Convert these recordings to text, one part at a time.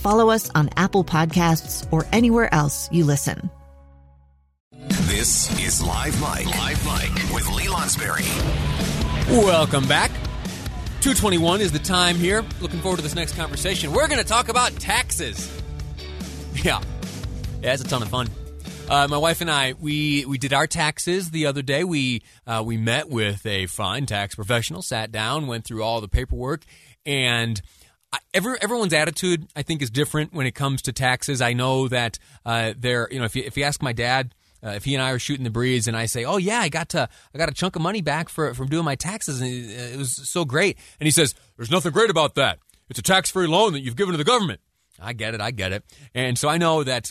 follow us on Apple Podcasts, or anywhere else you listen. This is Live Mic. Live Mic with Lee Lonsberry. Welcome back. 221 is the time here. Looking forward to this next conversation. We're going to talk about taxes. Yeah. Yeah, it's a ton of fun. Uh, my wife and I, we, we did our taxes the other day. We uh, we met with a fine tax professional, sat down, went through all the paperwork, and I, every, everyone's attitude, I think, is different when it comes to taxes. I know that uh, there, you know, if you, if you ask my dad, uh, if he and I are shooting the breeze, and I say, "Oh yeah, I got to, I got a chunk of money back for from doing my taxes, and it, it was so great," and he says, "There's nothing great about that. It's a tax-free loan that you've given to the government." I get it, I get it, and so I know that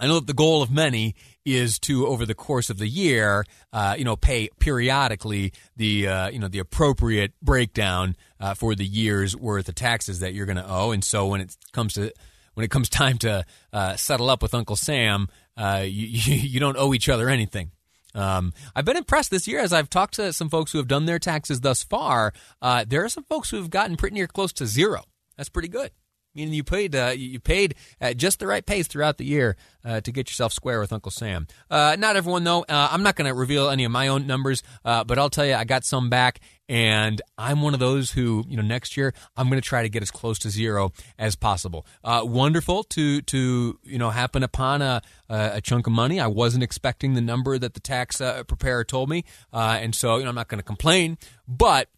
I know that the goal of many is to, over the course of the year, uh, you know, pay periodically the, uh, you know, the appropriate breakdown uh, for the year's worth of taxes that you're going to owe. And so when it comes to when it comes time to uh, settle up with Uncle Sam, uh, you, you don't owe each other anything. Um, I've been impressed this year as I've talked to some folks who have done their taxes thus far. Uh, there are some folks who have gotten pretty near close to zero. That's pretty good. Meaning you paid uh, you paid at just the right pace throughout the year uh, to get yourself square with Uncle Sam. Uh, not everyone though. Uh, I'm not going to reveal any of my own numbers, uh, but I'll tell you I got some back, and I'm one of those who you know next year I'm going to try to get as close to zero as possible. Uh, wonderful to to you know happen upon a, a chunk of money. I wasn't expecting the number that the tax preparer told me, and so you know I'm not going to complain, but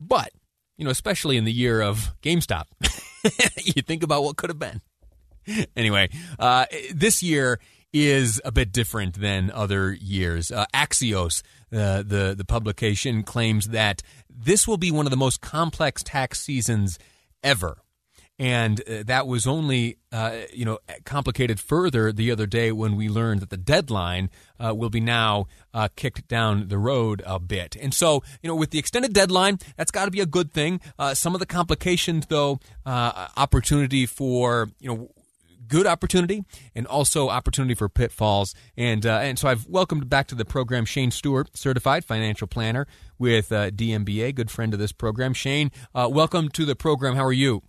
but you know especially in the year of GameStop. you think about what could have been. Anyway, uh, this year is a bit different than other years. Uh, Axios, uh, the the publication, claims that this will be one of the most complex tax seasons ever and uh, that was only uh, you know complicated further the other day when we learned that the deadline uh, will be now uh, kicked down the road a bit. And so you know with the extended deadline, that's got to be a good thing. Uh, some of the complications, though, uh, opportunity for you know good opportunity and also opportunity for pitfalls. And uh, and so I've welcomed back to the program Shane Stewart, certified financial planner with uh, DMBA, good friend of this program. Shane, uh, welcome to the program. How are you?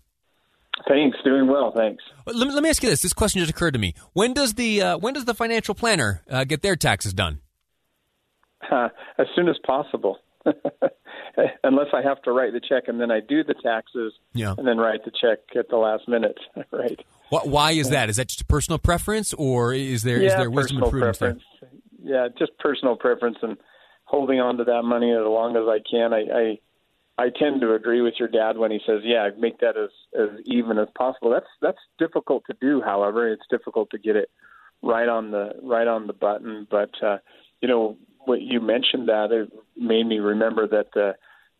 Thanks, doing well. Thanks. Let me, let me ask you this. This question just occurred to me. When does the uh, when does the financial planner uh, get their taxes done? Uh, as soon as possible, unless I have to write the check and then I do the taxes, yeah. and then write the check at the last minute. right. Why is that? Is that just a personal preference, or is there yeah, is there wisdom and prudence preference. There? Yeah, just personal preference and holding on to that money as long as I can. I, I I tend to agree with your dad when he says, "Yeah, make that as as even as possible." That's that's difficult to do. However, it's difficult to get it right on the right on the button. But uh, you know, what you mentioned that it made me remember that the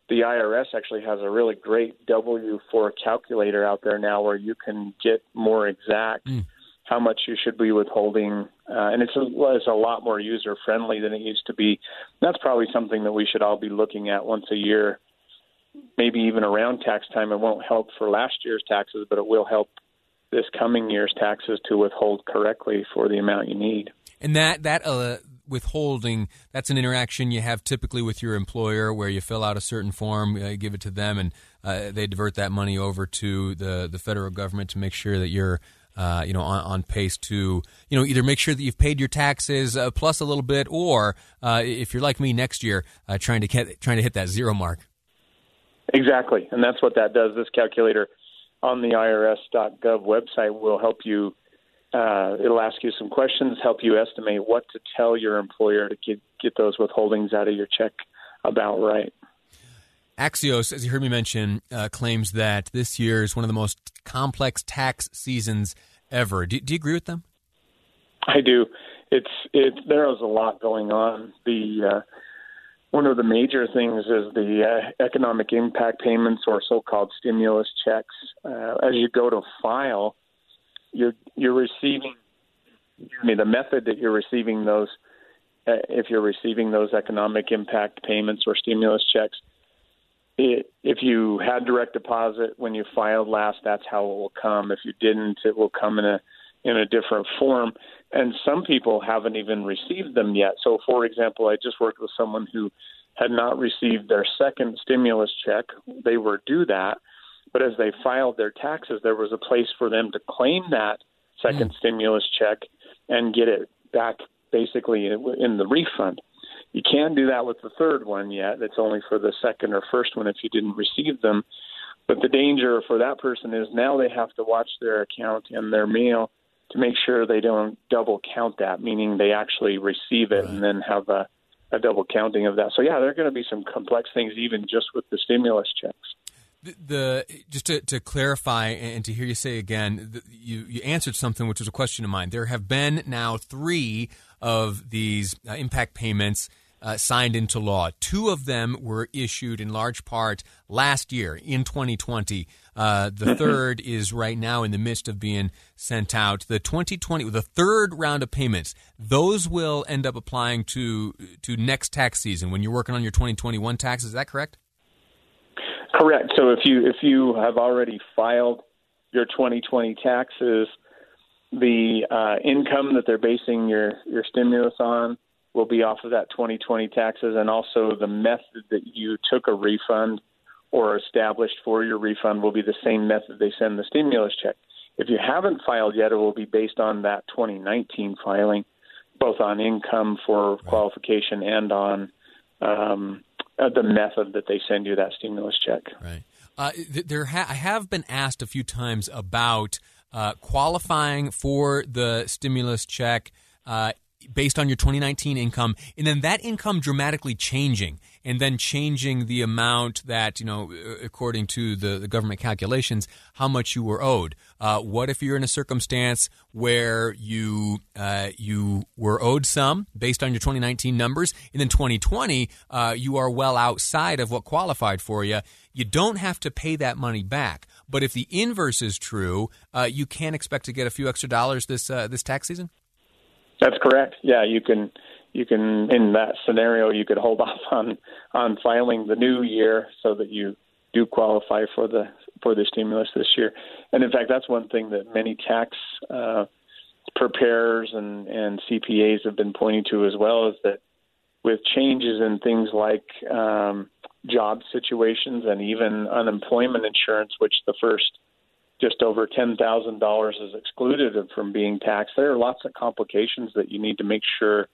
the IRS actually has a really great W four calculator out there now, where you can get more exact. Mm. How much you should be withholding, uh, and it's a, it's a lot more user friendly than it used to be. That's probably something that we should all be looking at once a year maybe even around tax time, it won't help for last year's taxes, but it will help this coming year's taxes to withhold correctly for the amount you need. And that that uh, withholding that's an interaction you have typically with your employer, where you fill out a certain form, uh, give it to them, and uh, they divert that money over to the the federal government to make sure that you're. Uh, you know, on, on, pace to, you know, either make sure that you've paid your taxes uh, plus a little bit, or uh, if you're like me next year, trying to get trying to hit that zero mark. Exactly, and that's what that does. This calculator on the IRS.gov website will help you uh, it'll ask you some questions, help you estimate what to tell your employer to get get those withholdings out of your check about right. Axios, as you heard me mention, uh, claims that this year is one of the most complex tax seasons ever. Do, do you agree with them? I do. It's it. There is a lot going on. The uh, one of the major things is the uh, economic impact payments or so-called stimulus checks. Uh, as you go to file, you're you're receiving. I mean, the method that you're receiving those, uh, if you're receiving those economic impact payments or stimulus checks, it, if you had direct deposit when you filed last, that's how it will come. If you didn't, it will come in a in a different form. And some people haven't even received them yet. So, for example, I just worked with someone who had not received their second stimulus check. They were due that, but as they filed their taxes, there was a place for them to claim that second mm. stimulus check and get it back basically in the refund. You can't do that with the third one yet. It's only for the second or first one if you didn't receive them. But the danger for that person is now they have to watch their account and their mail to make sure they don't double count that, meaning they actually receive it right. and then have a, a double counting of that. So yeah, there are going to be some complex things even just with the stimulus checks. The, the just to, to, clarify and to hear you say again, the, you you answered something which was a question of mine. There have been now three of these uh, impact payments uh, signed into law. Two of them were issued in large part last year in 2020. Uh, the mm-hmm. third is right now in the midst of being sent out. The 2020, the third round of payments, those will end up applying to to next tax season when you're working on your 2021 taxes. Is that correct? Correct. So if you if you have already filed your 2020 taxes, the uh, income that they're basing your your stimulus on will be off of that 2020 taxes, and also the method that you took a refund or established for your refund will be the same method they send the stimulus check. If you haven't filed yet, it will be based on that 2019 filing, both on income for qualification and on um, uh, the method that they send you that stimulus check. Right. Uh, there, ha- I have been asked a few times about uh, qualifying for the stimulus check uh, based on your 2019 income, and then that income dramatically changing, and then changing the amount that you know, according to the, the government calculations, how much you were owed. Uh, what if you're in a circumstance where you uh, you were owed some based on your 2019 numbers, and then 2020 uh, you are well outside of what qualified for you? You don't have to pay that money back. But if the inverse is true, uh, you can expect to get a few extra dollars this uh, this tax season. That's correct. Yeah, you can you can in that scenario you could hold off on on filing the new year so that you do qualify for the for the stimulus this year. And in fact, that's one thing that many tax uh, preparers and and CPAs have been pointing to as well is that with changes in things like um, job situations and even unemployment insurance, which the first just over ten thousand dollars is excluded from being taxed. There are lots of complications that you need to make sure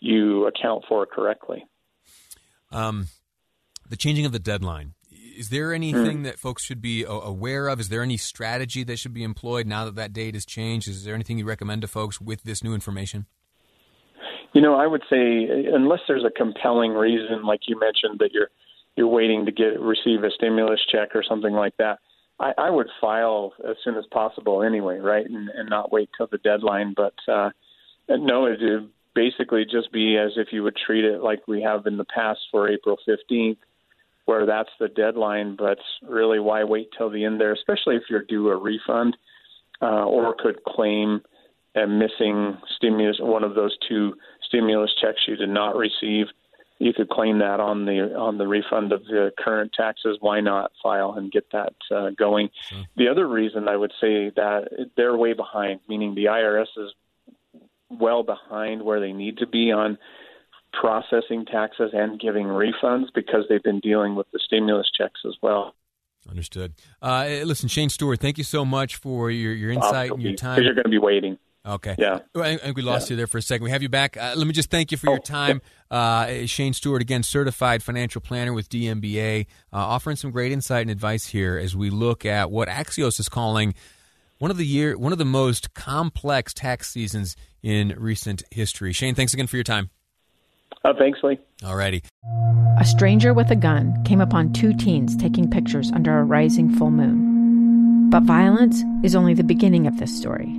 you account for correctly. Um, the changing of the deadline. Is there anything mm. that folks should be aware of? Is there any strategy that should be employed now that that date has changed? Is there anything you recommend to folks with this new information? You know, I would say unless there's a compelling reason, like you mentioned, that you're you're waiting to get receive a stimulus check or something like that, I, I would file as soon as possible anyway, right, and, and not wait till the deadline. But uh, no, it would basically just be as if you would treat it like we have in the past for April 15th, where that's the deadline. But really, why wait till the end there, especially if you're due a refund uh, or could claim a missing stimulus, one of those two stimulus checks you did not receive you could claim that on the on the refund of the current taxes. Why not file and get that uh, going? Sure. The other reason I would say that they're way behind, meaning the IRS is well behind where they need to be on processing taxes and giving refunds because they've been dealing with the stimulus checks as well. Understood. Uh, listen, Shane Stewart, thank you so much for your, your insight and your time. Because you're going to be waiting. Okay. Yeah. I think we lost yeah. you there for a second. We have you back. Uh, let me just thank you for oh, your time. Uh, Shane Stewart, again, certified financial planner with DMBA, uh, offering some great insight and advice here as we look at what Axios is calling one of the year, one of the most complex tax seasons in recent history. Shane, thanks again for your time. Uh, thanks, Lee. Alrighty. A stranger with a gun came upon two teens taking pictures under a rising full moon. But violence is only the beginning of this story.